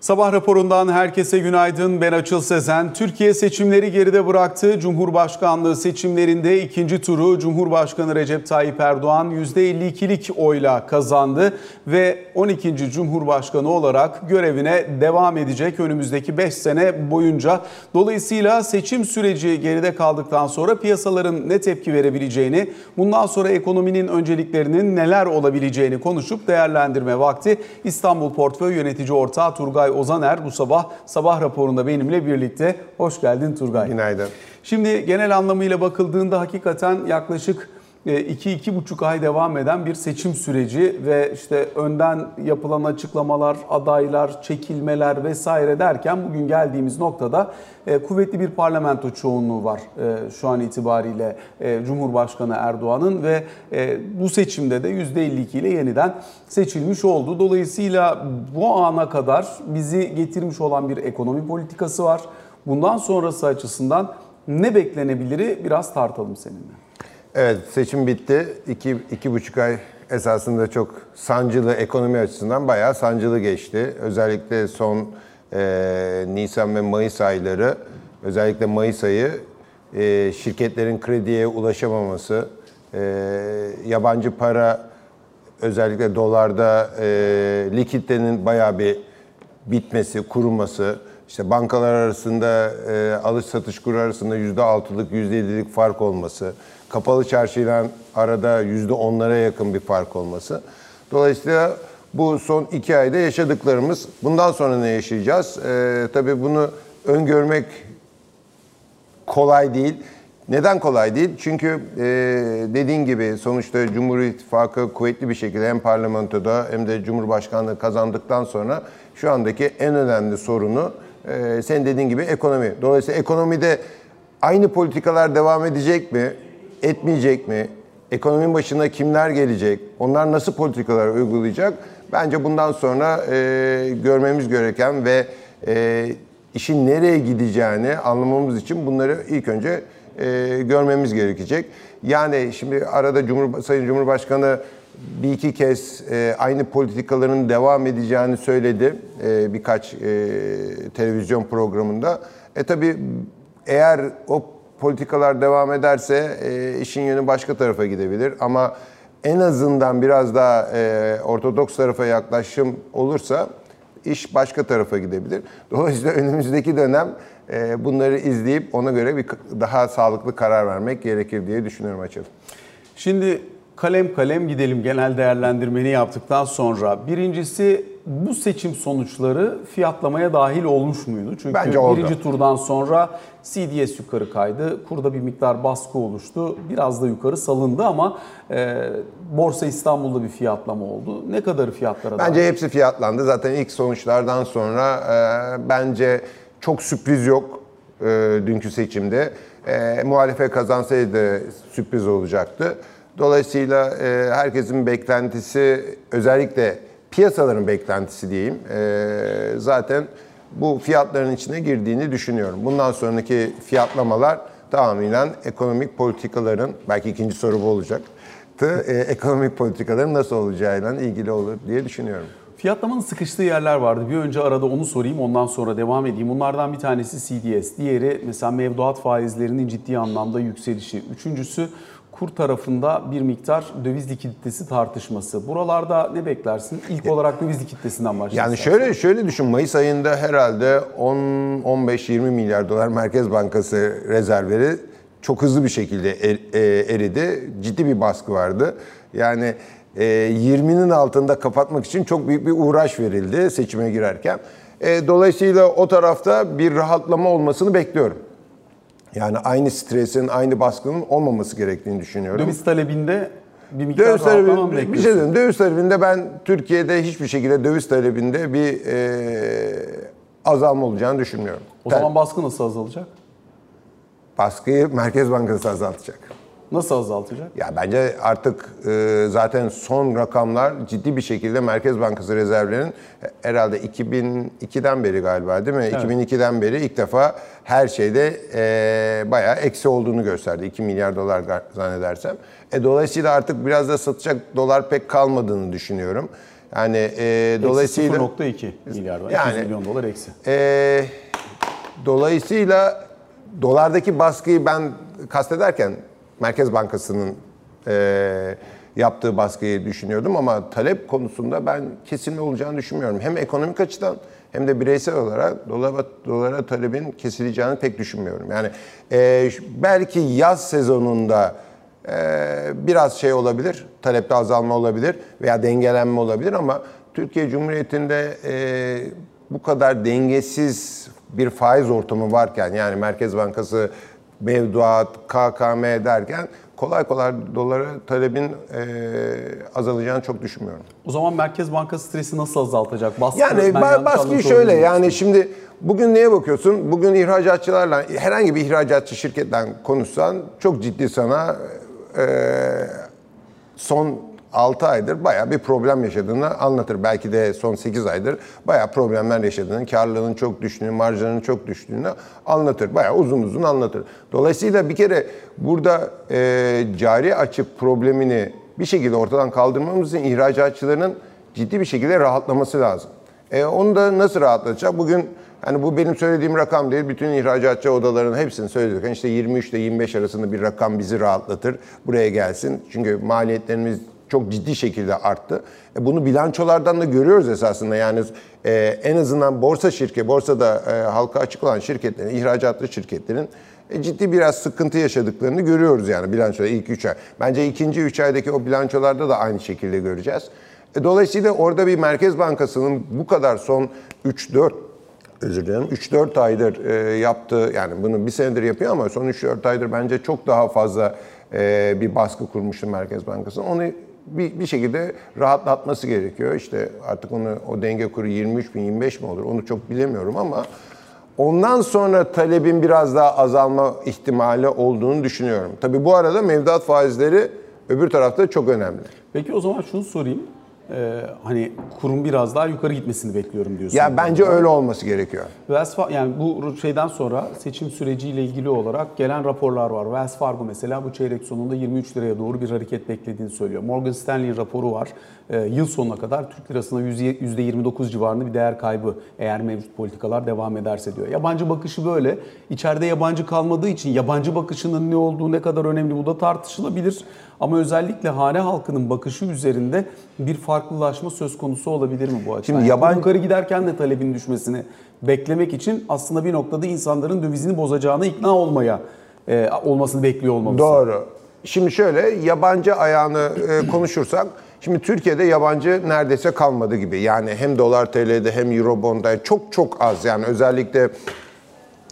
Sabah raporundan herkese günaydın. Ben Açıl Sezen. Türkiye seçimleri geride bıraktı. Cumhurbaşkanlığı seçimlerinde ikinci turu Cumhurbaşkanı Recep Tayyip Erdoğan %52'lik oyla kazandı ve 12. Cumhurbaşkanı olarak görevine devam edecek önümüzdeki 5 sene boyunca. Dolayısıyla seçim süreci geride kaldıktan sonra piyasaların ne tepki verebileceğini, bundan sonra ekonominin önceliklerinin neler olabileceğini konuşup değerlendirme vakti. İstanbul Portföy Yönetici Ortağı Turgay Turgay Ozaner bu sabah sabah raporunda benimle birlikte. Hoş geldin Turgay. Günaydın. Şimdi genel anlamıyla bakıldığında hakikaten yaklaşık 2-2,5 e, ay devam eden bir seçim süreci ve işte önden yapılan açıklamalar, adaylar, çekilmeler vesaire derken bugün geldiğimiz noktada e, kuvvetli bir parlamento çoğunluğu var e, şu an itibariyle Cumhurbaşkanı Erdoğan'ın ve bu seçimde de %52 ile yeniden seçilmiş oldu. Dolayısıyla bu ana kadar bizi getirmiş olan bir ekonomi politikası var. Bundan sonrası açısından ne beklenebiliri biraz tartalım seninle. Evet seçim bitti. İki, iki buçuk ay esasında çok sancılı ekonomi açısından bayağı sancılı geçti. Özellikle son e, Nisan ve Mayıs ayları, özellikle Mayıs ayı e, şirketlerin krediye ulaşamaması, e, yabancı para özellikle dolarda e, likiditenin bayağı bir bitmesi, kuruması, işte bankalar arasında e, alış satış kuru arasında %6'lık, %7'lik fark olması, kapalı çarşıyla arada yüzde onlara yakın bir fark olması. Dolayısıyla bu son iki ayda yaşadıklarımız, bundan sonra ne yaşayacağız? Ee, tabii bunu öngörmek kolay değil. Neden kolay değil? Çünkü e, dediğin gibi sonuçta Cumhur İttifakı kuvvetli bir şekilde hem parlamentoda hem de Cumhurbaşkanlığı kazandıktan sonra şu andaki en önemli sorunu e, senin dediğin gibi ekonomi. Dolayısıyla ekonomide aynı politikalar devam edecek mi? Etmeyecek mi? Ekonominin başına kimler gelecek? Onlar nasıl politikalar uygulayacak? Bence bundan sonra e, görmemiz gereken ve e, işin nereye gideceğini anlamamız için bunları ilk önce e, görmemiz gerekecek. Yani şimdi arada Cumhur, Sayın Cumhurbaşkanı bir iki kez e, aynı politikaların devam edeceğini söyledi e, birkaç e, televizyon programında. E tabi eğer o politikalar devam ederse e, işin yönü başka tarafa gidebilir. Ama en azından biraz daha e, ortodoks tarafa yaklaşım olursa iş başka tarafa gidebilir. Dolayısıyla önümüzdeki dönem e, bunları izleyip ona göre bir daha sağlıklı karar vermek gerekir diye düşünüyorum açıkçası. Şimdi kalem kalem gidelim genel değerlendirmeni yaptıktan sonra. Birincisi bu seçim sonuçları fiyatlamaya dahil olmuş muydu? Çünkü Bence oldu. birinci turdan sonra CDS yukarı kaydı. Kurda bir miktar baskı oluştu. Biraz da yukarı salındı ama e, Borsa İstanbul'da bir fiyatlama oldu. Ne kadar fiyatlara Bence dahil? hepsi fiyatlandı. Zaten ilk sonuçlardan sonra e, bence çok sürpriz yok e, dünkü seçimde. E, muhalefet kazansaydı sürpriz olacaktı. Dolayısıyla e, herkesin beklentisi özellikle piyasaların beklentisi diyeyim e, zaten bu fiyatların içine girdiğini düşünüyorum. Bundan sonraki fiyatlamalar tamamen ekonomik politikaların, belki ikinci soru bu olacak, e, ekonomik politikaların nasıl olacağıyla ilgili olur diye düşünüyorum. Fiyatlamanın sıkıştığı yerler vardı. Bir önce arada onu sorayım, ondan sonra devam edeyim. Bunlardan bir tanesi CDS, diğeri mesela mevduat faizlerinin ciddi anlamda yükselişi. Üçüncüsü kur tarafında bir miktar döviz likiditesi tartışması. Buralarda ne beklersin? İlk olarak döviz likiditesinden başlayalım. Yani şöyle şöyle düşün. Mayıs ayında herhalde 10 15 20 milyar dolar Merkez Bankası rezervleri çok hızlı bir şekilde er, e, eridi. Ciddi bir baskı vardı. Yani 20'nin e, altında kapatmak için çok büyük bir uğraş verildi seçime girerken. E, dolayısıyla o tarafta bir rahatlama olmasını bekliyorum. Yani aynı stresin, aynı baskının olmaması gerektiğini düşünüyorum. Döviz talebinde bir miktar döviz talebinde, Bir şey diyeyim, döviz talebinde ben Türkiye'de hiçbir şekilde döviz talebinde bir e, azalma olacağını düşünmüyorum. O zaman baskı nasıl azalacak? Baskıyı Merkez Bankası azaltacak. Nasıl azaltacak? Ya bence artık e, zaten son rakamlar ciddi bir şekilde Merkez Bankası rezervlerinin herhalde 2002'den beri galiba değil mi? Evet. 2002'den beri ilk defa her şeyde e, bayağı eksi olduğunu gösterdi. 2 milyar dolar zannedersem. E, dolayısıyla artık biraz da satacak dolar pek kalmadığını düşünüyorum. Yani e, dolayısıyla 0.2 milyar var. Yani- 200 milyon dolar eksi. e, dolayısıyla dolardaki baskıyı ben kastederken Merkez Bankası'nın e, yaptığı baskıyı düşünüyordum ama talep konusunda ben kesilme olacağını düşünmüyorum. Hem ekonomik açıdan hem de bireysel olarak dolara, dolara talebin kesileceğini pek düşünmüyorum. Yani e, belki yaz sezonunda e, biraz şey olabilir, talepte azalma olabilir veya dengelenme olabilir ama Türkiye Cumhuriyeti'nde e, bu kadar dengesiz bir faiz ortamı varken yani Merkez Bankası mevduat, KKM derken kolay kolay dolara talebin e, azalacağını çok düşünmüyorum. O zaman Merkez Bankası stresi nasıl azaltacak? Baskı, Yani ben baskıyı şöyle yani şimdi bugün neye bakıyorsun? Bugün ihracatçılarla herhangi bir ihracatçı şirketten konuşsan çok ciddi sana e, son 6 aydır bayağı bir problem yaşadığını anlatır. Belki de son 8 aydır bayağı problemler yaşadığını, karlılığının çok düştüğünü, marjlarının çok düştüğünü anlatır. Bayağı uzun uzun anlatır. Dolayısıyla bir kere burada e, cari açık problemini bir şekilde ortadan kaldırmamız için ihracatçıların ciddi bir şekilde rahatlaması lazım. E, onu da nasıl rahatlatacak? Bugün hani bu benim söylediğim rakam değil. Bütün ihracatçı odaların hepsini söyledik. Yani işte 23 ile 25 arasında bir rakam bizi rahatlatır. Buraya gelsin. Çünkü maliyetlerimiz çok ciddi şekilde arttı. E, bunu bilançolardan da görüyoruz esasında. Yani e, en azından borsa şirketi, borsada e, halka açık olan şirketlerin, ihracatlı şirketlerin e, ciddi biraz sıkıntı yaşadıklarını görüyoruz yani bilançoda ilk 3 ay. Bence ikinci 3 aydaki o bilançolarda da aynı şekilde göreceğiz. E, Dolayısıyla orada bir Merkez Bankası'nın bu kadar son 3-4 özür dilerim 3-4 aydır e, yaptığı yani bunu bir senedir yapıyor ama son 3-4 aydır bence çok daha fazla e, bir baskı kurmuştu Merkez Bankası. Onu bir, bir şekilde rahatlatması gerekiyor. İşte artık onu o denge kuru 23 bin 25 mi olur onu çok bilemiyorum ama ondan sonra talebin biraz daha azalma ihtimali olduğunu düşünüyorum. Tabii bu arada mevduat faizleri öbür tarafta çok önemli. Peki o zaman şunu sorayım. Ee, hani kurum biraz daha yukarı gitmesini bekliyorum diyorsun. Ya bence öyle olması gerekiyor. Wells Fa- yani bu şeyden sonra seçim süreciyle ilgili olarak gelen raporlar var. Wells Fargo mesela bu çeyrek sonunda 23 liraya doğru bir hareket beklediğini söylüyor. Morgan Stanley'in raporu var. Ee, yıl sonuna kadar Türk lirasına %29 civarında bir değer kaybı eğer mevcut politikalar devam ederse diyor. Yabancı bakışı böyle. İçeride yabancı kalmadığı için yabancı bakışının ne olduğu ne kadar önemli bu da tartışılabilir. Ama özellikle hane halkının bakışı üzerinde bir farklılaşma söz konusu olabilir mi bu açıdan? Şimdi Yani yabancı- yukarı giderken de talebin düşmesini beklemek için aslında bir noktada insanların dövizini bozacağına ikna olmaya e, olmasını bekliyor olmamız. Doğru. Şimdi şöyle yabancı ayağını e, konuşursak şimdi Türkiye'de yabancı neredeyse kalmadı gibi. Yani hem dolar TL'de hem euro bond'da çok çok az yani özellikle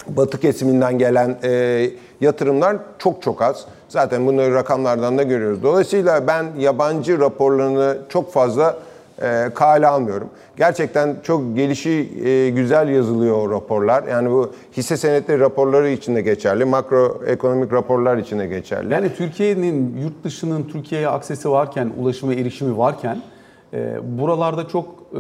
batı kesiminden gelen e, yatırımlar çok çok az. Zaten bunu rakamlardan da görüyoruz. Dolayısıyla ben yabancı raporlarını çok fazla e, kale almıyorum. Gerçekten çok gelişi e, güzel yazılıyor o raporlar. Yani bu hisse senetleri raporları için de geçerli, makroekonomik raporlar için de geçerli. Yani Türkiye'nin yurt dışının Türkiye'ye aksesi varken, ulaşıma erişimi varken e, buralarda çok e,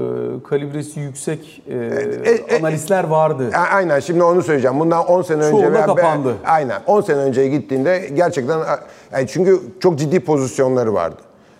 kalibresi yüksek e, e, e, analistler vardı. Aynen şimdi onu söyleyeceğim. Bundan 10 sene önce Çoğu da veya- kapandı. Aynen 10 sene önce gittiğinde gerçekten yani çünkü çok ciddi pozisyonları vardı.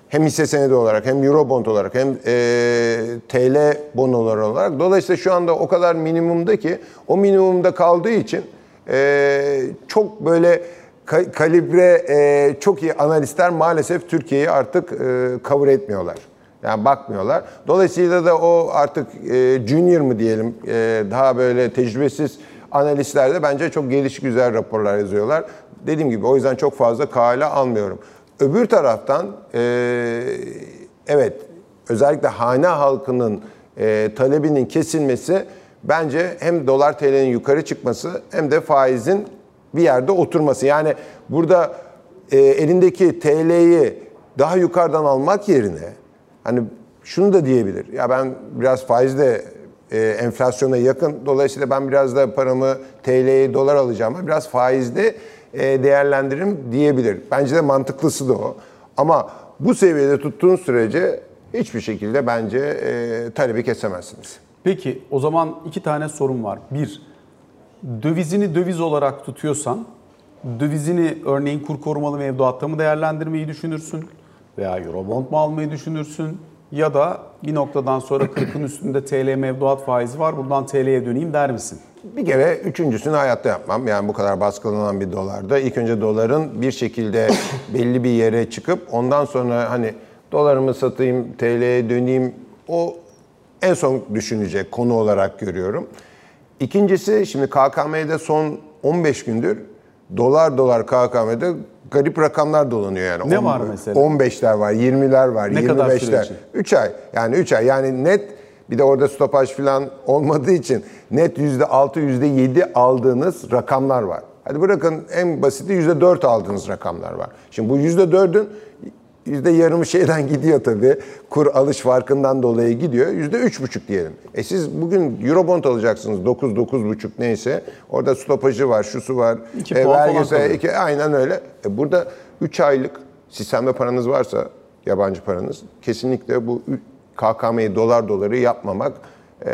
Hem hisse senedi olarak hem Eurobond olarak hem e, TL bonoları olarak. Dolayısıyla şu anda o kadar minimumda ki o minimumda kaldığı için e, çok böyle ka- kalibre e, çok iyi analistler maalesef Türkiye'yi artık e, cover etmiyorlar. Yani bakmıyorlar. Dolayısıyla da o artık e, junior mı diyelim e, daha böyle tecrübesiz analistler de bence çok geliş güzel raporlar yazıyorlar. Dediğim gibi o yüzden çok fazla kale almıyorum. Öbür taraftan e, evet özellikle hane halkının e, talebinin kesilmesi bence hem dolar TL'nin yukarı çıkması hem de faizin bir yerde oturması. Yani burada e, elindeki TL'yi daha yukarıdan almak yerine hani şunu da diyebilir. Ya ben biraz faizle e, enflasyona yakın. Dolayısıyla ben biraz da paramı TL'ye dolar alacağım biraz faizde değerlendiririm diyebilir. Bence de mantıklısı da o. Ama bu seviyede tuttuğun sürece hiçbir şekilde bence e, talebi kesemezsiniz. Peki o zaman iki tane sorun var. Bir, dövizini döviz olarak tutuyorsan, dövizini örneğin kur korumalı mevduatta mı değerlendirmeyi düşünürsün? Veya Eurobond mu almayı düşünürsün? Ya da bir noktadan sonra 40'ın üstünde TL mevduat faizi var. Buradan TL'ye döneyim der misin? Bir kere üçüncüsünü hayatta yapmam. Yani bu kadar baskılanan bir dolarda. İlk önce doların bir şekilde belli bir yere çıkıp ondan sonra hani dolarımı satayım, TL'ye döneyim o en son düşünecek konu olarak görüyorum. İkincisi şimdi KKM'de son 15 gündür dolar dolar KKM'de garip rakamlar dolanıyor yani. Ne On- var mesela? 15'ler var, 20'ler var, Ne kadar süre 25'ler. için? 3 ay. Yani 3 ay. Yani net bir de orada stopaj falan olmadığı için net %6, %7 aldığınız rakamlar var. Hadi bırakın en basiti %4 aldığınız rakamlar var. Şimdi bu %4'ün yüzde yarımı şeyden gidiyor tabii. Kur alış farkından dolayı gidiyor. Yüzde üç buçuk diyelim. E siz bugün Eurobond alacaksınız. 9, 9,5 neyse. Orada stopajı var, şusu var. İki falan vergisi, iki, aynen öyle. E burada 3 aylık sistemde paranız varsa, yabancı paranız, kesinlikle bu KKM'yi dolar doları yapmamak e,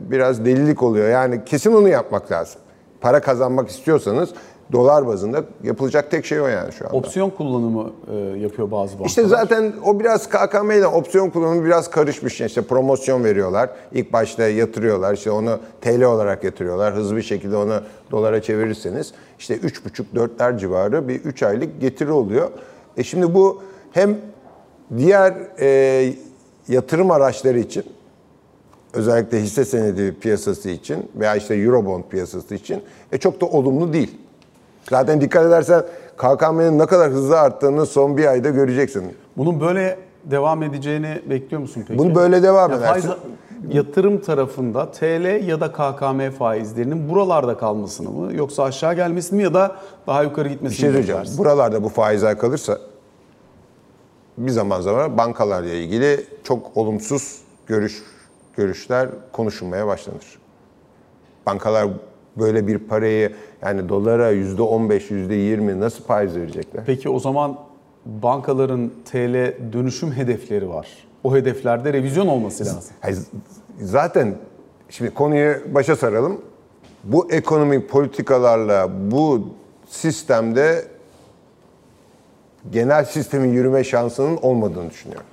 biraz delilik oluyor. Yani kesin onu yapmak lazım. Para kazanmak istiyorsanız dolar bazında yapılacak tek şey o yani şu anda. Opsiyon kullanımı e, yapıyor bazı bankalar. İşte zaten o biraz KKM ile opsiyon kullanımı biraz karışmış. İşte promosyon veriyorlar. İlk başta yatırıyorlar. İşte onu TL olarak yatırıyorlar. Hızlı bir şekilde onu dolara çevirirseniz işte 3,5-4'ler civarı bir 3 aylık getiri oluyor. E şimdi bu hem diğer e, yatırım araçları için özellikle hisse senedi piyasası için veya işte Eurobond piyasası için e çok da olumlu değil. Zaten dikkat edersen KKM'nin ne kadar hızlı arttığını son bir ayda göreceksin. Bunun böyle devam edeceğini bekliyor musun peki? Bunu böyle devam Ya edersin. faiz- yatırım tarafında TL ya da KKM faizlerinin buralarda kalmasını mı yoksa aşağı gelmesini mi ya da daha yukarı Bir gitmesini şey mi beklersin? Buralarda bu faizler kalırsa bir zaman zaman bankalarla ilgili çok olumsuz görüş görüşler konuşulmaya başlanır. Bankalar böyle bir parayı yani dolara yüzde on beş, yüzde yirmi nasıl faiz verecekler? Peki o zaman bankaların TL dönüşüm hedefleri var. O hedeflerde revizyon olması lazım. Hayır, zaten şimdi konuyu başa saralım. Bu ekonomik politikalarla bu sistemde genel sistemin yürüme şansının olmadığını düşünüyorum.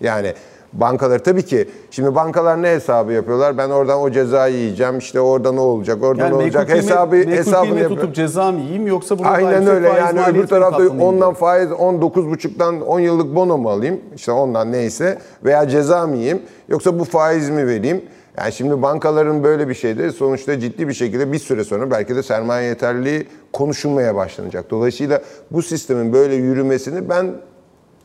Yani bankalar tabii ki şimdi bankalar ne hesabı yapıyorlar? Ben oradan o cezayı yiyeceğim. işte orada ne olacak? Orada Yani ne olacak? hesabı kıymet, mekul hesabını yapıyor. tutup ceza mı yiyeyim yoksa burada Aynen öyle faiz yani öbür tarafta ondan faiz 19,5'tan 10 yıllık bono mu alayım? İşte ondan neyse veya ceza mı yiyeyim? Yoksa bu faiz mi vereyim? Yani şimdi bankaların böyle bir şeyde sonuçta ciddi bir şekilde bir süre sonra belki de sermaye yeterliliği konuşulmaya başlanacak. Dolayısıyla bu sistemin böyle yürümesini ben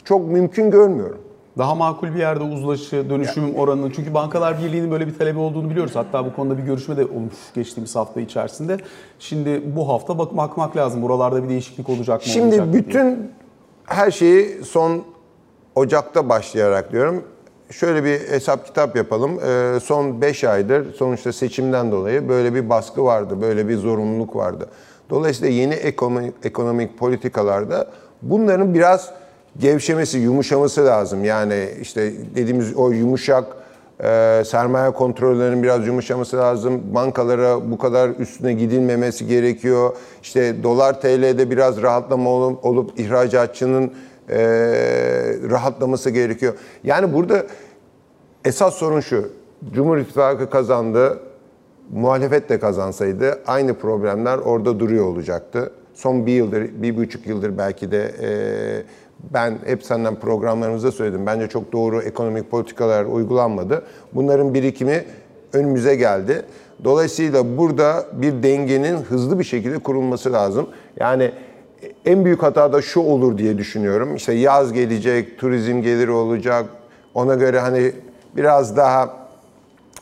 çok mümkün görmüyorum. Daha makul bir yerde uzlaşı, dönüşüm oranının. Çünkü Bankalar Birliği'nin böyle bir talebi olduğunu biliyoruz. Hatta bu konuda bir görüşme de olmuş geçtiğimiz hafta içerisinde. Şimdi bu hafta bak bakmak lazım. Buralarda bir değişiklik olacak mı? Şimdi diye. bütün her şeyi son Ocak'ta başlayarak diyorum. Şöyle bir hesap kitap yapalım. Ee, son 5 aydır sonuçta seçimden dolayı böyle bir baskı vardı, böyle bir zorunluluk vardı. Dolayısıyla yeni ekonomik, ekonomik politikalarda bunların biraz gevşemesi, yumuşaması lazım. Yani işte dediğimiz o yumuşak e, sermaye kontrollerinin biraz yumuşaması lazım. Bankalara bu kadar üstüne gidilmemesi gerekiyor. İşte dolar TL'de biraz rahatlama olup, olup ihracatçının e, rahatlaması gerekiyor. Yani burada esas sorun şu. Cumhur İttifakı kazandı. Muhalefet de kazansaydı aynı problemler orada duruyor olacaktı. Son bir yıldır, bir buçuk yıldır belki de e, ben hep senden programlarımızda söyledim. Bence çok doğru ekonomik politikalar uygulanmadı. Bunların birikimi önümüze geldi. Dolayısıyla burada bir dengenin hızlı bir şekilde kurulması lazım. Yani en büyük hata da şu olur diye düşünüyorum. İşte yaz gelecek, turizm geliri olacak. Ona göre hani biraz daha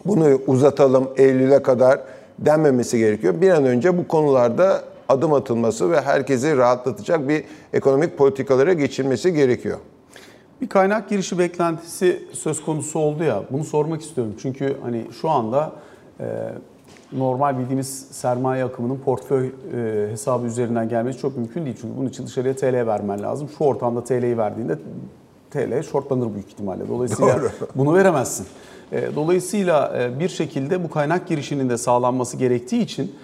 bunu uzatalım Eylül'e kadar denmemesi gerekiyor. Bir an önce bu konularda adım atılması ve herkesi rahatlatacak bir ekonomik politikalara geçilmesi gerekiyor. Bir kaynak girişi beklentisi söz konusu oldu ya. Bunu sormak istiyorum. Çünkü hani şu anda e, normal bildiğimiz sermaye akımının portföy e, hesabı üzerinden gelmesi çok mümkün değil. Çünkü bunun için dışarıya TL vermen lazım. Şu ortamda TL'yi verdiğinde TL shortlanır büyük ihtimalle. Dolayısıyla Doğru. bunu veremezsin. E, Dolayısıyla e, bir şekilde bu kaynak girişinin de sağlanması gerektiği için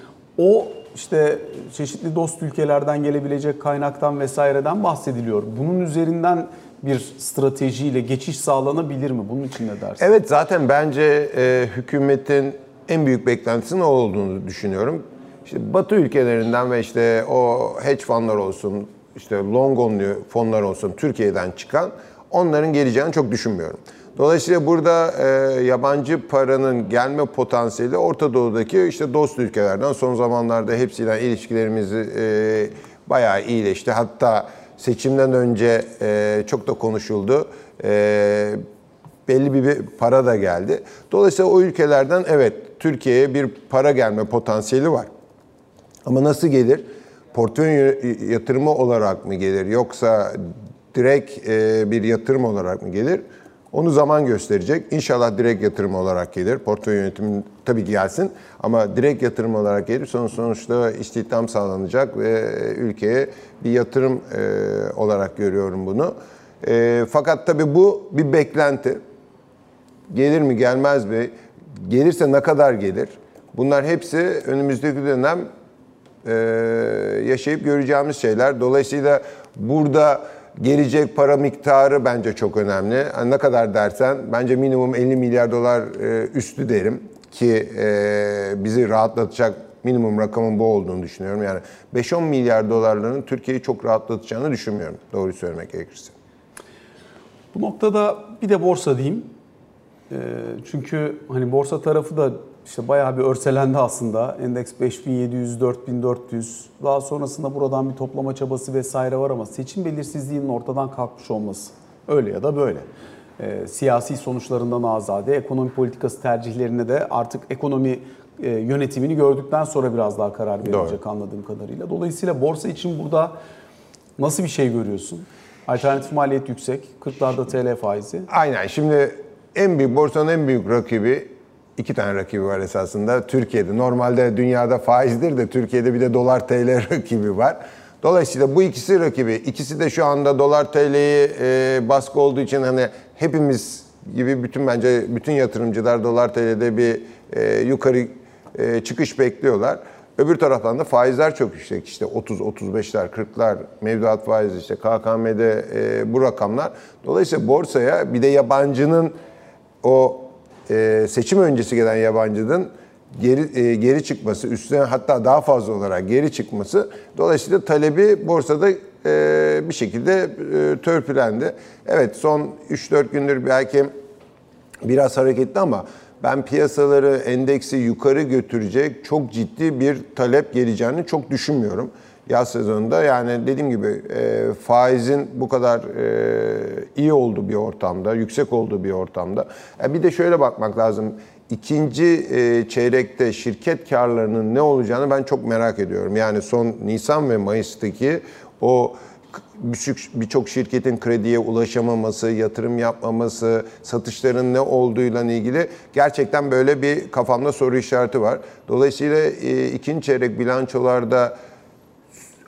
o işte çeşitli dost ülkelerden gelebilecek kaynaktan vesaireden bahsediliyor. Bunun üzerinden bir stratejiyle geçiş sağlanabilir mi? Bunun için ne dersin? Evet zaten bence e, hükümetin en büyük beklentisinin o olduğunu düşünüyorum. İşte Batı ülkelerinden ve işte o hedge fonlar olsun, işte long only fonlar olsun Türkiye'den çıkan onların geleceğini çok düşünmüyorum. Dolayısıyla burada e, yabancı paranın gelme potansiyeli Orta Doğu'daki işte dost ülkelerden son zamanlarda hepsiyle ilişkilerimiz e, bayağı iyileşti. Hatta seçimden önce e, çok da konuşuldu. E, belli bir para da geldi. Dolayısıyla o ülkelerden evet Türkiye'ye bir para gelme potansiyeli var. Ama nasıl gelir? Portföy yatırımı olarak mı gelir yoksa direkt e, bir yatırım olarak mı gelir? Onu zaman gösterecek. İnşallah direkt yatırım olarak gelir. Portföy yönetimi tabii ki gelsin ama direkt yatırım olarak gelir. Son sonuçta istihdam sağlanacak ve ülkeye bir yatırım e, olarak görüyorum bunu. E, fakat tabii bu bir beklenti. Gelir mi gelmez mi? Gelirse ne kadar gelir? Bunlar hepsi önümüzdeki dönem e, yaşayıp göreceğimiz şeyler. Dolayısıyla burada gelecek para miktarı bence çok önemli. Ne kadar dersen bence minimum 50 milyar dolar e, üstü derim ki e, bizi rahatlatacak minimum rakamın bu olduğunu düşünüyorum. Yani 5-10 milyar dolarların Türkiye'yi çok rahatlatacağını düşünmüyorum doğruyu söylemek gerekirse. Bu noktada bir de borsa diyeyim. Çünkü hani borsa tarafı da işte bayağı bir örselendi aslında. Endeks 5700, 4400. Daha sonrasında buradan bir toplama çabası vesaire var ama seçim belirsizliğinin ortadan kalkmış olması. Öyle ya da böyle. E, siyasi sonuçlarından azade, ekonomi politikası tercihlerine de artık ekonomi e, yönetimini gördükten sonra biraz daha karar verilecek Doğru. anladığım kadarıyla. Dolayısıyla borsa için burada nasıl bir şey görüyorsun? Alternatif maliyet yüksek, 40'larda TL faizi. Aynen. Şimdi en büyük borsanın en büyük rakibi iki tane rakibi var esasında Türkiye'de. Normalde dünyada faizdir de Türkiye'de bir de dolar TL rakibi var. Dolayısıyla bu ikisi rakibi. İkisi de şu anda dolar TL'yi e, baskı olduğu için hani hepimiz gibi bütün bence bütün yatırımcılar dolar TL'de bir e, yukarı e, çıkış bekliyorlar. Öbür taraftan da faizler çok yüksek. İşte 30, 35'ler, 40'lar, mevduat faizi işte KKM'de e, bu rakamlar. Dolayısıyla borsaya bir de yabancının o e, seçim öncesi gelen yabancının geri e, geri çıkması, üstüne hatta daha fazla olarak geri çıkması dolayısıyla talebi borsada e, bir şekilde e, törpülendi. Evet son 3-4 gündür belki biraz hareketli ama ben piyasaları, endeksi yukarı götürecek çok ciddi bir talep geleceğini çok düşünmüyorum yaz sezonunda. Yani dediğim gibi e, faizin bu kadar e, iyi olduğu bir ortamda, yüksek olduğu bir ortamda. E, bir de şöyle bakmak lazım. İkinci e, çeyrekte şirket karlarının ne olacağını ben çok merak ediyorum. Yani son Nisan ve Mayıs'taki o birçok şirketin krediye ulaşamaması, yatırım yapmaması, satışların ne olduğuyla ilgili gerçekten böyle bir kafamda soru işareti var. Dolayısıyla e, ikinci çeyrek bilançolarda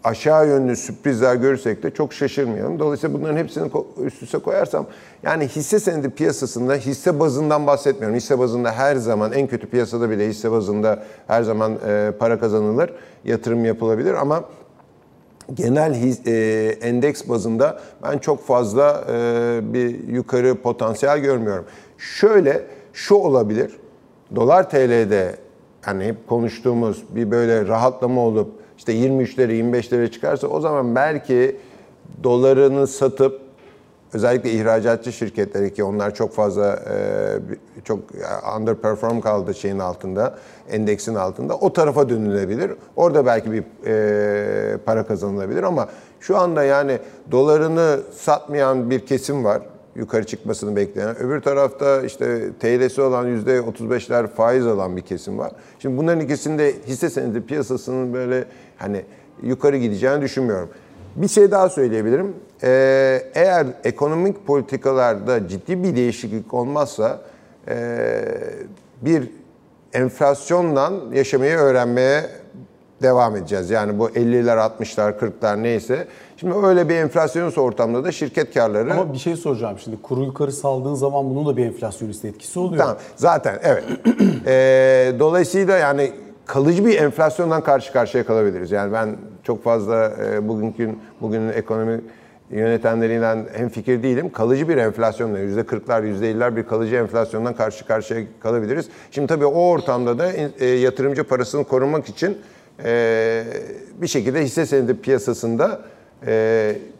aşağı yönlü sürprizler görürsek de çok şaşırmayalım. Dolayısıyla bunların hepsini üst üste koyarsam yani hisse senedi piyasasında hisse bazından bahsetmiyorum. Hisse bazında her zaman en kötü piyasada bile hisse bazında her zaman e, para kazanılır, yatırım yapılabilir ama genel his, e, endeks bazında ben çok fazla e, bir yukarı potansiyel görmüyorum. Şöyle şu olabilir. Dolar TL'de hani hep konuştuğumuz bir böyle rahatlama olup işte 23'lere 25'lere çıkarsa o zaman belki dolarını satıp özellikle ihracatçı şirketleri ki onlar çok fazla e, çok underperform kaldı şeyin altında, endeksin altında. O tarafa dönülebilir. Orada belki bir e, para kazanılabilir ama şu anda yani dolarını satmayan bir kesim var yukarı çıkmasını bekleyen. Öbür tarafta işte TL'si olan %35'ler faiz alan bir kesim var. Şimdi bunların ikisinde hisse senedi piyasasının böyle hani yukarı gideceğini düşünmüyorum. Bir şey daha söyleyebilirim. Ee, eğer ekonomik politikalarda ciddi bir değişiklik olmazsa e, bir enflasyonla yaşamayı öğrenmeye devam edeceğiz. Yani bu 50'ler, 60'lar, 40'lar neyse. Şimdi öyle bir enflasyonist ortamda da şirket karları... Ama bir şey soracağım şimdi. Kuru yukarı saldığın zaman bunun da bir enflasyonist etkisi oluyor. Tamam. Zaten evet. e, dolayısıyla yani kalıcı bir enflasyondan karşı karşıya kalabiliriz. Yani ben çok fazla e, bugünkü bugünün ekonomi yönetenleriyle hem fikir değilim. Kalıcı bir enflasyonla %40'lar %50'ler bir kalıcı enflasyondan karşı karşıya kalabiliriz. Şimdi tabii o ortamda da e, yatırımcı parasını korumak için e, bir şekilde hisse senedi piyasasında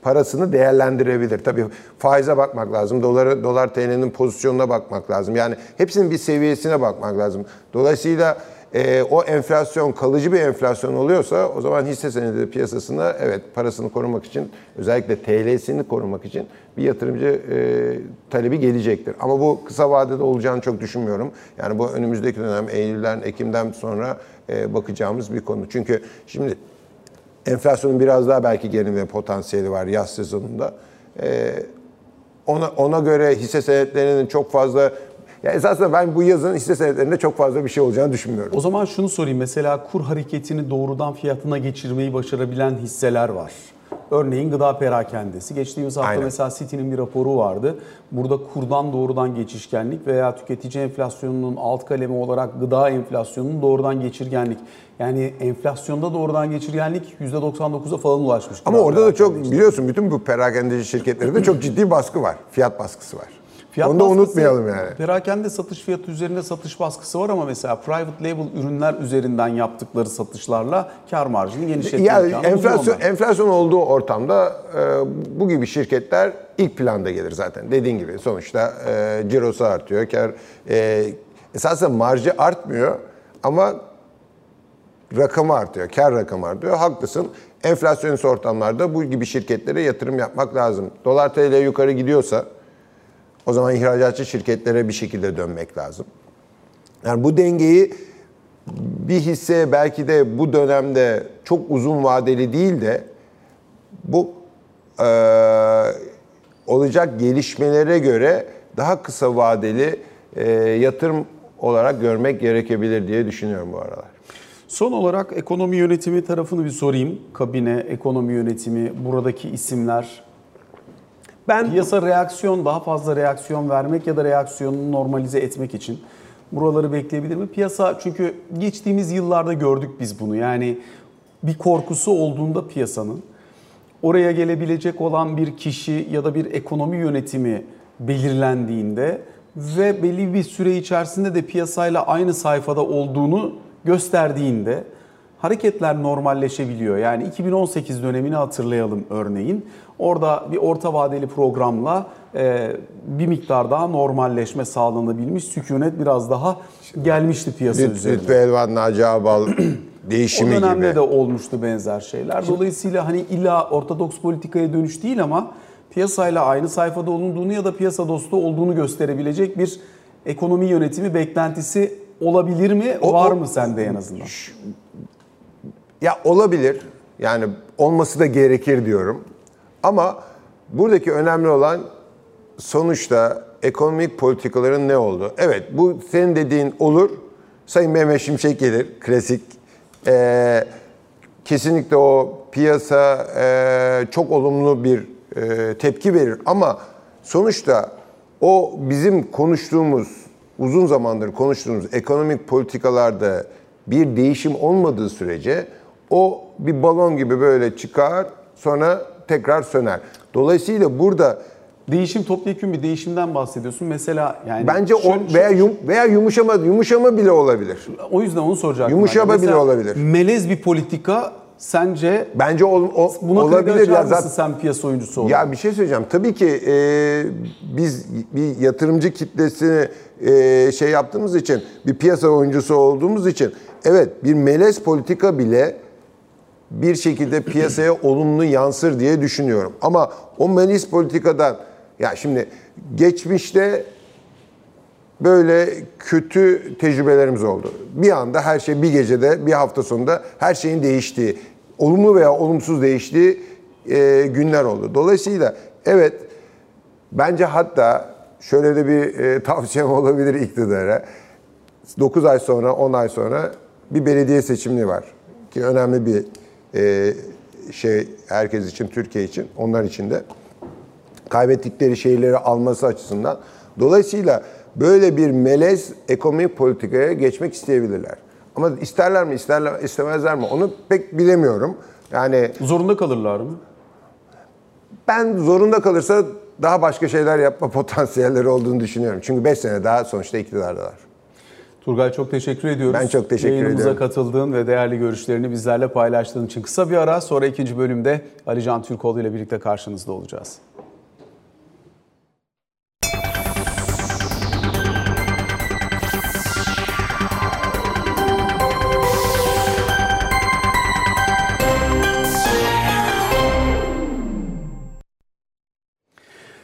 parasını değerlendirebilir. Tabii faize bakmak lazım. Doları, dolar TL'nin pozisyonuna bakmak lazım. Yani hepsinin bir seviyesine bakmak lazım. Dolayısıyla e, o enflasyon kalıcı bir enflasyon oluyorsa o zaman hisse senedi piyasasına evet parasını korumak için özellikle TL'sini korumak için bir yatırımcı e, talebi gelecektir. Ama bu kısa vadede olacağını çok düşünmüyorum. Yani bu önümüzdeki dönem Eylül'den Ekim'den sonra e, bakacağımız bir konu. Çünkü şimdi enflasyonun biraz daha belki gerileme potansiyeli var yaz sezonunda. E, ona, ona göre hisse senetlerinin çok fazla ya esasında ben bu yazın hisse senetlerinde çok fazla bir şey olacağını düşünmüyorum. O zaman şunu sorayım. Mesela kur hareketini doğrudan fiyatına geçirmeyi başarabilen hisseler var. Örneğin gıda perakendesi. Geçtiğimiz hafta Aynen. mesela City'nin bir raporu vardı. Burada kurdan doğrudan geçişkenlik veya tüketici enflasyonunun alt kalemi olarak gıda enflasyonunun doğrudan geçirgenlik. Yani enflasyonda doğrudan geçirgenlik %99'a falan ulaşmış. Ama orada da çok biliyorsun bütün bu perakendeci şirketlerinde çok ciddi baskı var. Fiyat baskısı var. Fiyat Onu da baskısı, unutmayalım yani. Perakende satış fiyatı üzerinde satış baskısı var ama mesela private label ürünler üzerinden yaptıkları satışlarla kar marjını genişletme Yani enflasyon enflasyon olduğu ortamda e, bu gibi şirketler ilk planda gelir zaten. Dediğin gibi sonuçta e, cirosu artıyor, kar e, esasen marjı artmıyor ama rakamı artıyor, kar rakamı artıyor. Haklısın. Enflasyonist ortamlarda bu gibi şirketlere yatırım yapmak lazım. Dolar TL yukarı gidiyorsa o zaman ihracatçı şirketlere bir şekilde dönmek lazım. Yani bu dengeyi bir hisse belki de bu dönemde çok uzun vadeli değil de bu eee, olacak gelişmelere göre daha kısa vadeli eee, yatırım olarak görmek gerekebilir diye düşünüyorum bu aralar. Son olarak ekonomi yönetimi tarafını bir sorayım. Kabine, ekonomi yönetimi, buradaki isimler. Ben Piyasa reaksiyon, daha fazla reaksiyon vermek ya da reaksiyonunu normalize etmek için buraları bekleyebilir mi? Piyasa çünkü geçtiğimiz yıllarda gördük biz bunu. Yani bir korkusu olduğunda piyasanın oraya gelebilecek olan bir kişi ya da bir ekonomi yönetimi belirlendiğinde ve belli bir süre içerisinde de piyasayla aynı sayfada olduğunu gösterdiğinde hareketler normalleşebiliyor. Yani 2018 dönemini hatırlayalım örneğin. Orada bir orta vadeli programla e, bir miktar daha normalleşme sağlanabilmiş. Sükunet biraz daha gelmişti piyasa Lüt- üzerine. Lütfü Elvan, Naci Ağbal O değişimi dönemde gibi. de olmuştu benzer şeyler. Dolayısıyla hani illa ortodoks politikaya dönüş değil ama piyasayla aynı sayfada olunduğunu ya da piyasa dostu olduğunu gösterebilecek bir ekonomi yönetimi beklentisi olabilir mi? O- Var o- mı sende en azından? Ya olabilir. Yani olması da gerekir diyorum. Ama buradaki önemli olan sonuçta ekonomik politikaların ne oldu? Evet bu senin dediğin olur. Sayın Mehmet Şimşek gelir. Klasik. Ee, kesinlikle o piyasa e, çok olumlu bir e, tepki verir. Ama sonuçta o bizim konuştuğumuz, uzun zamandır konuştuğumuz ekonomik politikalarda bir değişim olmadığı sürece o bir balon gibi böyle çıkar sonra tekrar söner. Dolayısıyla burada Değişim topyekun bir değişimden bahsediyorsun. Mesela yani bence o şöyle- veya yum, veya yumuşama yumuşama bile olabilir. o yüzden onu soracaktım. Yumuşama bile olabilir. Melez bir politika sence Bence o, o- buna olabilir ya zaten. sen piyasa oyuncusu olarak? Ya bir şey söyleyeceğim. Tabii ki e, biz bir yatırımcı kitlesini e, şey yaptığımız için, bir piyasa oyuncusu olduğumuz için evet bir melez politika bile bir şekilde piyasaya olumlu yansır diye düşünüyorum. Ama o melez politikadan ya şimdi geçmişte böyle kötü tecrübelerimiz oldu. Bir anda her şey bir gecede, bir hafta sonunda her şeyin değiştiği, olumlu veya olumsuz değiştiği e, günler oldu. Dolayısıyla evet bence hatta şöyle de bir e, tavsiyem olabilir iktidara. 9 ay sonra, 10 ay sonra bir belediye seçimleri var. Ki önemli bir e, şey herkes için, Türkiye için, onlar için de kaybettikleri şeyleri alması açısından. Dolayısıyla böyle bir melez ekonomik politikaya geçmek isteyebilirler. Ama isterler mi, isterler, istemezler mi onu pek bilemiyorum. Yani Zorunda kalırlar mı? Ben zorunda kalırsa daha başka şeyler yapma potansiyelleri olduğunu düşünüyorum. Çünkü 5 sene daha sonuçta iktidardalar. Turgay çok teşekkür ediyoruz. Ben çok teşekkür Yayınımıza ediyorum. katıldığın ve değerli görüşlerini bizlerle paylaştığın için kısa bir ara sonra ikinci bölümde Ali Can Türkoğlu ile birlikte karşınızda olacağız.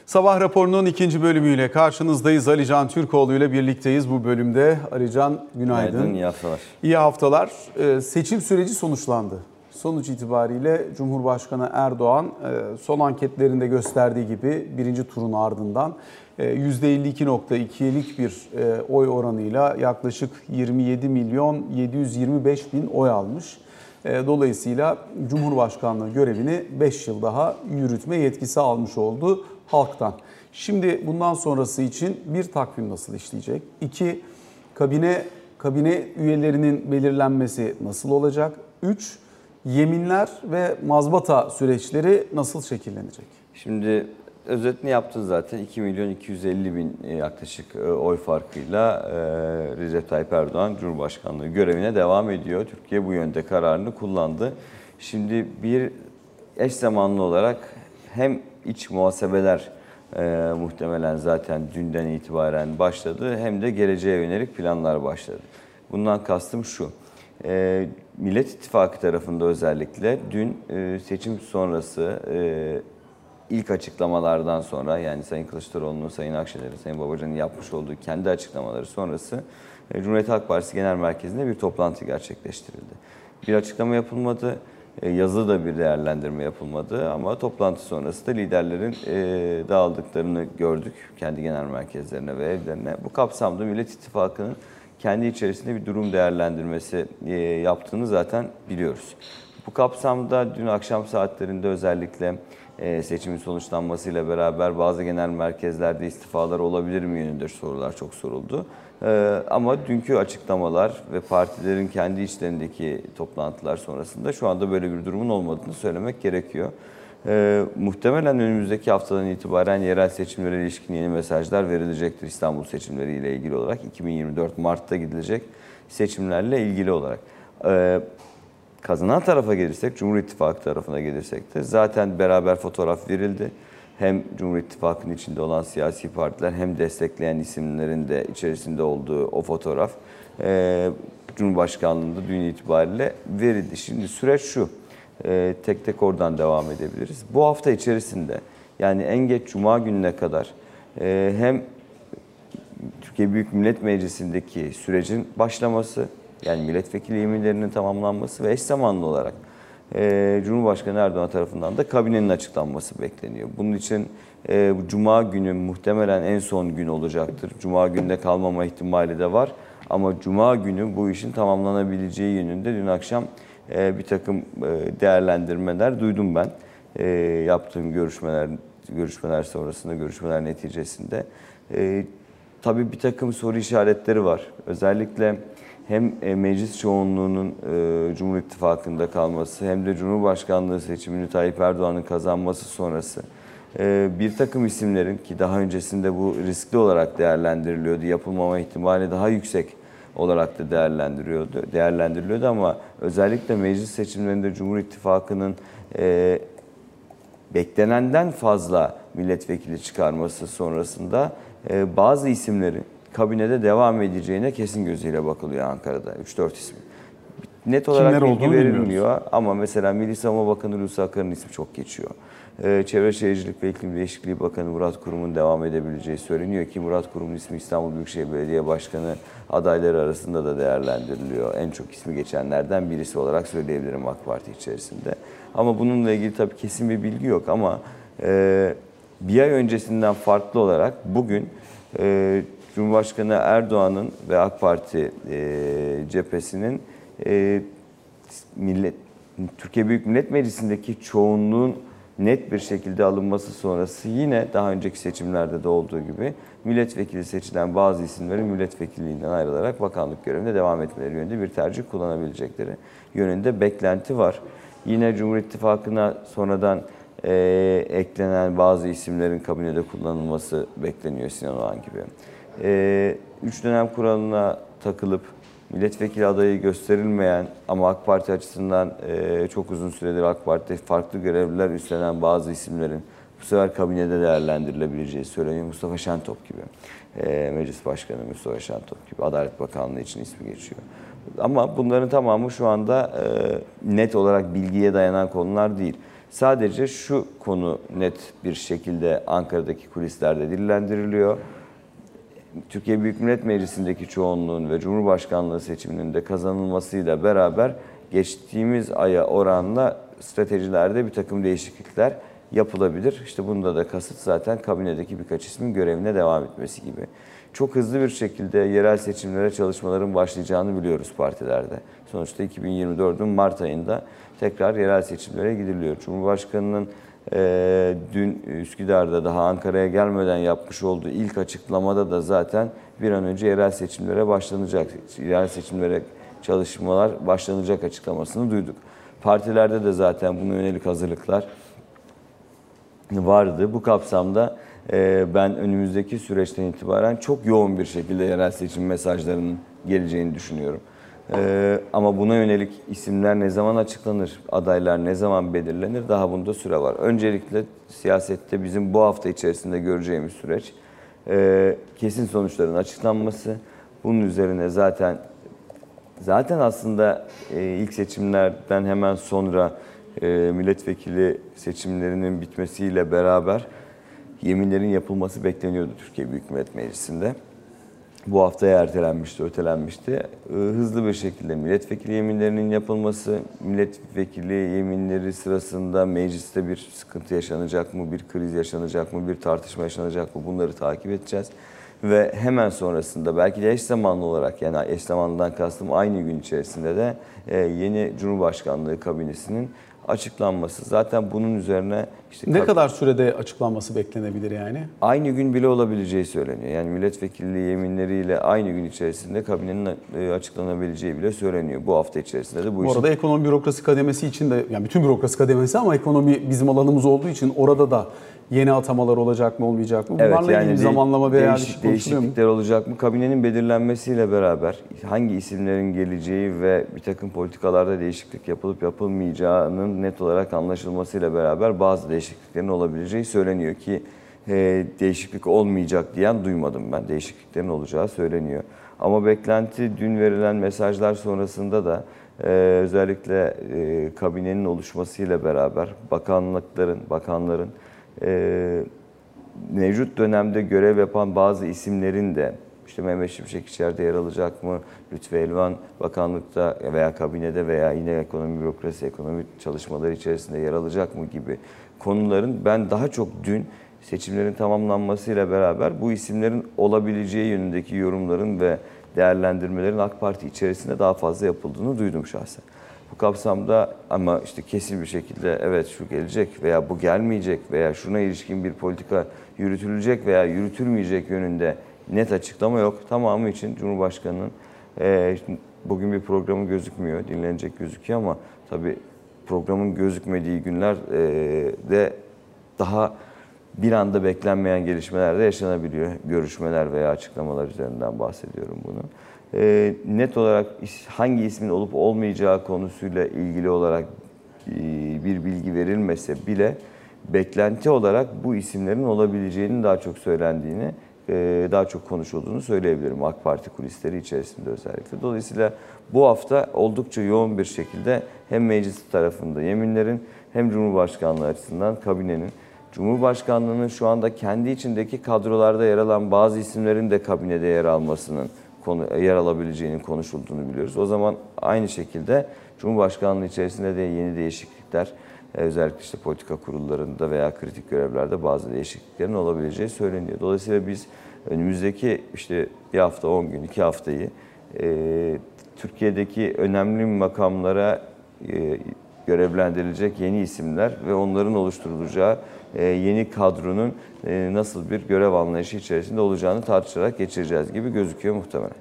Sabah raporunun ikinci bölümüyle karşınızdayız. Ali Can Türkoğlu ile birlikteyiz bu bölümde. Ali Can günaydın. Günaydın, iyi haftalar. İyi haftalar. Ee, Seçim süreci sonuçlandı. Sonuç itibariyle Cumhurbaşkanı Erdoğan e, son anketlerinde gösterdiği gibi birinci turun ardından e, %52.2'lik bir e, oy oranıyla yaklaşık 27 milyon 725 bin oy almış. E, Dolayısıyla Cumhurbaşkanlığı görevini 5 yıl daha yürütme yetkisi almış oldu halktan. Şimdi bundan sonrası için bir takvim nasıl işleyecek? İki, kabine kabine üyelerinin belirlenmesi nasıl olacak? Üç, yeminler ve mazbata süreçleri nasıl şekillenecek? Şimdi özetini yaptın zaten. 2 milyon 250 bin e, yaklaşık e, oy farkıyla e, Recep Tayyip Erdoğan Cumhurbaşkanlığı görevine devam ediyor. Türkiye bu yönde kararını kullandı. Şimdi bir eş zamanlı olarak hem iç muhasebeler e, muhtemelen zaten dünden itibaren başladı hem de geleceğe yönelik planlar başladı. Bundan kastım şu. E, Millet İttifakı tarafında özellikle dün e, seçim sonrası e, ilk açıklamalardan sonra yani Sayın Kılıçdaroğlu'nun, Sayın Akşener'in, Sayın Babacan'ın yapmış olduğu kendi açıklamaları sonrası e, Cumhuriyet Halk Partisi Genel Merkezi'nde bir toplantı gerçekleştirildi. Bir açıklama yapılmadı, yazılı da bir değerlendirme yapılmadı ama toplantı sonrası da liderlerin e, dağıldıklarını gördük kendi genel merkezlerine ve evlerine. Bu kapsamda Millet İttifakı'nın kendi içerisinde bir durum değerlendirmesi e, yaptığını zaten biliyoruz. Bu kapsamda dün akşam saatlerinde özellikle e, seçimin sonuçlanmasıyla beraber bazı genel merkezlerde istifalar olabilir mi yönünde sorular çok soruldu. E, Ama dünkü açıklamalar ve partilerin kendi içlerindeki toplantılar sonrasında şu anda böyle bir durumun olmadığını söylemek gerekiyor. E, muhtemelen önümüzdeki haftadan itibaren yerel seçimlere ilişkin yeni mesajlar verilecektir İstanbul seçimleri ile ilgili olarak. 2024 Mart'ta gidilecek seçimlerle ilgili olarak. E, kazanan tarafa gelirsek, Cumhur İttifakı tarafına gelirsek de zaten beraber fotoğraf verildi. Hem Cumhur İttifakı'nın içinde olan siyasi partiler hem destekleyen isimlerin de içerisinde olduğu o fotoğraf e, Cumhurbaşkanlığında dün itibariyle verildi. Şimdi süreç şu, e, tek tek oradan devam edebiliriz. Bu hafta içerisinde yani en geç Cuma gününe kadar e, hem Türkiye Büyük Millet Meclisi'ndeki sürecin başlaması, yani milletvekili yeminlerinin tamamlanması ve eş zamanlı olarak e, Cumhurbaşkanı Erdoğan tarafından da kabinenin açıklanması bekleniyor. Bunun için e, Cuma günü muhtemelen en son gün olacaktır. Cuma günde kalmama ihtimali de var. Ama Cuma günü bu işin tamamlanabileceği yönünde dün akşam e, bir takım e, değerlendirmeler duydum ben. Yaptığım görüşmeler görüşmeler sonrasında, görüşmeler neticesinde. Tabii bir takım soru işaretleri var. Özellikle hem e, meclis çoğunluğunun e, Cumhur İttifakı'nda kalması hem de Cumhurbaşkanlığı seçimini Tayyip Erdoğan'ın kazanması sonrası e, bir takım isimlerin ki daha öncesinde bu riskli olarak değerlendiriliyordu, yapılmama ihtimali daha yüksek olarak da değerlendiriyordu, değerlendiriliyordu ama özellikle meclis seçimlerinde Cumhur İttifakı'nın e, beklenenden fazla milletvekili çıkarması sonrasında bazı isimlerin kabinede devam edeceğine kesin gözüyle bakılıyor Ankara'da. 3-4 isim. Net olarak Kimler bilgi verilmiyor ama mesela Milli Savunma Bakanı Hulusi Akar'ın ismi çok geçiyor. Ee, Çevre Şehircilik ve İklim Değişikliği Bakanı Murat Kurum'un devam edebileceği söyleniyor ki Murat Kurum'un ismi İstanbul Büyükşehir Belediye Başkanı adayları arasında da değerlendiriliyor. En çok ismi geçenlerden birisi olarak söyleyebilirim AK Parti içerisinde. Ama bununla ilgili tabii kesin bir bilgi yok ama e, bir ay öncesinden farklı olarak bugün e, Cumhurbaşkanı Erdoğan'ın ve AK Parti e, cephesinin e, millet Türkiye Büyük Millet Meclisi'ndeki çoğunluğun net bir şekilde alınması sonrası yine daha önceki seçimlerde de olduğu gibi milletvekili seçilen bazı isimlerin milletvekilliğinden ayrılarak bakanlık görevine devam etmeleri yönünde bir tercih kullanabilecekleri yönünde beklenti var. Yine Cumhur İttifakı'na sonradan e, eklenen bazı isimlerin kabinede kullanılması bekleniyor Sinan Oğan gibi. E, üç dönem kuralına takılıp milletvekili adayı gösterilmeyen ama AK Parti açısından e, çok uzun süredir AK Parti'de farklı görevler üstlenen bazı isimlerin bu sefer kabinede değerlendirilebileceği söyleniyor. Mustafa Şentop gibi, e, Meclis Başkanı Mustafa Şentop gibi Adalet Bakanlığı için ismi geçiyor. Ama bunların tamamı şu anda e, net olarak bilgiye dayanan konular değil. Sadece şu konu net bir şekilde Ankara'daki kulislerde dillendiriliyor. Türkiye Büyük Millet Meclisi'ndeki çoğunluğun ve Cumhurbaşkanlığı seçiminin de kazanılmasıyla beraber geçtiğimiz aya oranla stratejilerde bir takım değişiklikler yapılabilir. İşte bunda da kasıt zaten kabinedeki birkaç ismin görevine devam etmesi gibi. Çok hızlı bir şekilde yerel seçimlere çalışmaların başlayacağını biliyoruz partilerde. Sonuçta 2024'ün Mart ayında tekrar yerel seçimlere gidiliyor. Cumhurbaşkanının e, dün Üsküdar'da daha Ankara'ya gelmeden yapmış olduğu ilk açıklamada da zaten bir an önce yerel seçimlere başlanacak, yerel seçimlere çalışmalar başlanacak açıklamasını duyduk. Partilerde de zaten buna yönelik hazırlıklar vardı. Bu kapsamda e, ben önümüzdeki süreçten itibaren çok yoğun bir şekilde yerel seçim mesajlarının geleceğini düşünüyorum. E, ama buna yönelik isimler ne zaman açıklanır, adaylar ne zaman belirlenir daha bunda süre var. Öncelikle siyasette bizim bu hafta içerisinde göreceğimiz süreç e, kesin sonuçların açıklanması. Bunun üzerine zaten Zaten aslında e, ilk seçimlerden hemen sonra e, milletvekili seçimlerinin bitmesiyle beraber yeminlerin yapılması bekleniyordu Türkiye Büyük Millet Meclisi'nde. Bu haftaya ertelenmişti, ötelenmişti. E, hızlı bir şekilde milletvekili yeminlerinin yapılması, milletvekili yeminleri sırasında mecliste bir sıkıntı yaşanacak mı, bir kriz yaşanacak mı, bir tartışma yaşanacak mı bunları takip edeceğiz. Ve hemen sonrasında belki de eş zamanlı olarak yani eş zamanlıdan kastım aynı gün içerisinde de e, yeni Cumhurbaşkanlığı kabinesinin açıklanması. Zaten bunun üzerine işte Ne kadar sürede açıklanması beklenebilir yani? aynı gün bile olabileceği söyleniyor. Yani milletvekilliği yeminleriyle aynı gün içerisinde kabinenin e, açıklanabileceği bile söyleniyor. Bu hafta içerisinde de bu, Bu işin arada ekonomi bürokrasi kademesi için de yani bütün bürokrasi kademesi ama ekonomi bizim alanımız olduğu için orada da yeni atamalar olacak mı olmayacak mı? Bunlarla ilgili bir de- zamanlama veya değişik- konuşuluyor mu? değişiklikler olacak mı? Kabinenin belirlenmesiyle beraber hangi isimlerin geleceği ve bir takım politikalarda değişiklik yapılıp yapılmayacağının net olarak anlaşılmasıyla beraber bazı değişikliklerin olabileceği söyleniyor ki e, değişiklik olmayacak diyen duymadım ben. Değişikliklerin olacağı söyleniyor. Ama beklenti dün verilen mesajlar sonrasında da e, özellikle e, kabinenin oluşmasıyla beraber bakanlıkların, bakanların e, mevcut dönemde görev yapan bazı isimlerin de işte Mehmet Şimşek içeride yer alacak mı? Lütfü Elvan bakanlıkta veya kabinede veya yine ekonomi bürokrasi, ekonomi çalışmaları içerisinde yer alacak mı gibi konuların ben daha çok dün seçimlerin tamamlanmasıyla beraber bu isimlerin olabileceği yönündeki yorumların ve değerlendirmelerin AK Parti içerisinde daha fazla yapıldığını duydum şahsen. Kapsamda ama işte kesin bir şekilde evet şu gelecek veya bu gelmeyecek veya şuna ilişkin bir politika yürütülecek veya yürütülmeyecek yönünde net açıklama yok. Tamamı için Cumhurbaşkanı'nın e, bugün bir programı gözükmüyor, dinlenecek gözüküyor ama tabii programın gözükmediği günler e, de daha bir anda beklenmeyen gelişmeler de yaşanabiliyor. Görüşmeler veya açıklamalar üzerinden bahsediyorum bunu. E, net olarak hangi ismin olup olmayacağı konusuyla ilgili olarak e, bir bilgi verilmese bile beklenti olarak bu isimlerin olabileceğinin daha çok söylendiğini, e, daha çok konuşulduğunu söyleyebilirim AK Parti kulisleri içerisinde özellikle. Dolayısıyla bu hafta oldukça yoğun bir şekilde hem meclis tarafında yeminlerin hem Cumhurbaşkanlığı açısından kabinenin Cumhurbaşkanlığının şu anda kendi içindeki kadrolarda yer alan bazı isimlerin de kabinede yer almasının konu, yer alabileceğinin konuşulduğunu biliyoruz. O zaman aynı şekilde Cumhurbaşkanlığı içerisinde de yeni değişiklikler e, özellikle işte politika kurullarında veya kritik görevlerde bazı değişikliklerin olabileceği söyleniyor. Dolayısıyla biz önümüzdeki işte bir hafta, 10 gün, 2 haftayı e, Türkiye'deki önemli makamlara e, görevlendirilecek yeni isimler ve onların oluşturulacağı yeni kadronun e, nasıl bir görev anlayışı içerisinde olacağını tartışarak geçireceğiz gibi gözüküyor muhtemelen.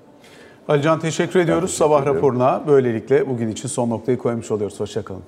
Alican teşekkür ediyoruz. teşekkür Sabah ediyorum. raporuna böylelikle bugün için son noktayı koymuş oluyoruz. Hoşçakalın.